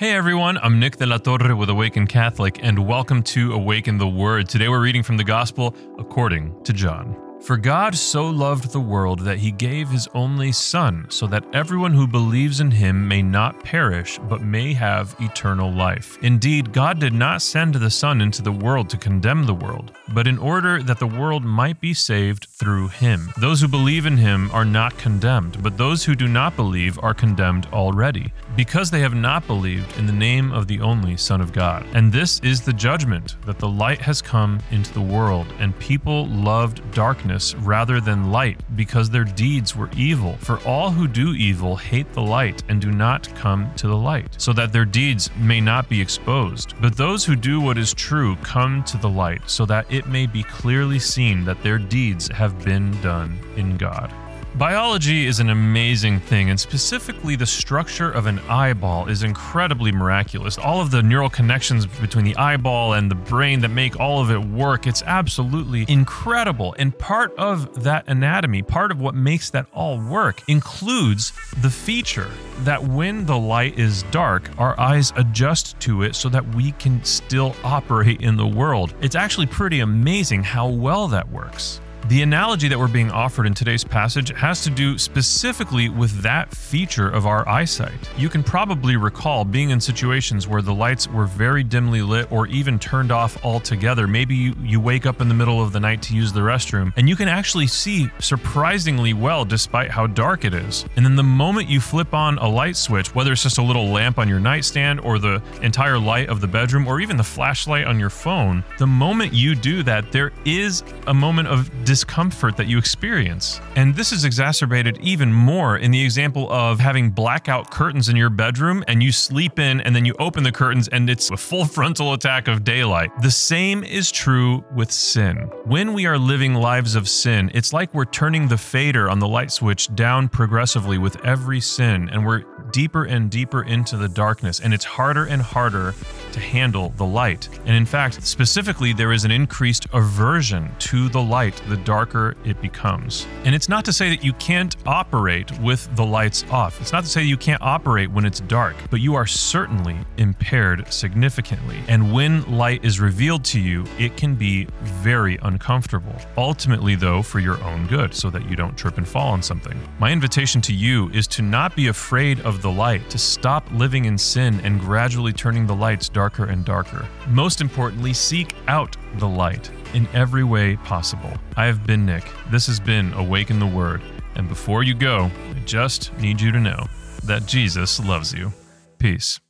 Hey everyone, I'm Nick de la Torre with Awaken Catholic, and welcome to Awaken the Word. Today we're reading from the Gospel according to John. For God so loved the world that he gave his only Son, so that everyone who believes in him may not perish, but may have eternal life. Indeed, God did not send the Son into the world to condemn the world, but in order that the world might be saved through him. Those who believe in him are not condemned, but those who do not believe are condemned already, because they have not believed in the name of the only Son of God. And this is the judgment that the light has come into the world, and people loved darkness darkness rather than light, because their deeds were evil. For all who do evil hate the light and do not come to the light, so that their deeds may not be exposed. But those who do what is true come to the light, so that it may be clearly seen that their deeds have been done in God. Biology is an amazing thing, and specifically the structure of an eyeball is incredibly miraculous. All of the neural connections between the eyeball and the brain that make all of it work, it's absolutely incredible. And part of that anatomy, part of what makes that all work, includes the feature that when the light is dark, our eyes adjust to it so that we can still operate in the world. It's actually pretty amazing how well that works. The analogy that we're being offered in today's passage has to do specifically with that feature of our eyesight. You can probably recall being in situations where the lights were very dimly lit or even turned off altogether. Maybe you, you wake up in the middle of the night to use the restroom and you can actually see surprisingly well despite how dark it is. And then the moment you flip on a light switch, whether it's just a little lamp on your nightstand or the entire light of the bedroom or even the flashlight on your phone, the moment you do that, there is a moment of discomfort that you experience. And this is exacerbated even more in the example of having blackout curtains in your bedroom and you sleep in and then you open the curtains and it's a full frontal attack of daylight. The same is true with sin. When we are living lives of sin, it's like we're turning the fader on the light switch down progressively with every sin and we're deeper and deeper into the darkness, and it's harder and harder to handle the light. And in fact, specifically, there is an increased aversion to the light the darker it becomes. And it's not to say that you can't operate with the lights off, it's not to say you can't operate when it's dark, but you are certainly impaired significantly. And when light is revealed to you, it can be very uncomfortable. Ultimately, though, for your own good, so that you don't trip and fall on something. My invitation to you is to not be afraid of the light, to stop living in sin and gradually turning the lights darker and darker. Most importantly, seek out the light in every way possible. I have been Nick. This has been Awaken the Word. And before you go, I just need you to know that Jesus loves you. Peace.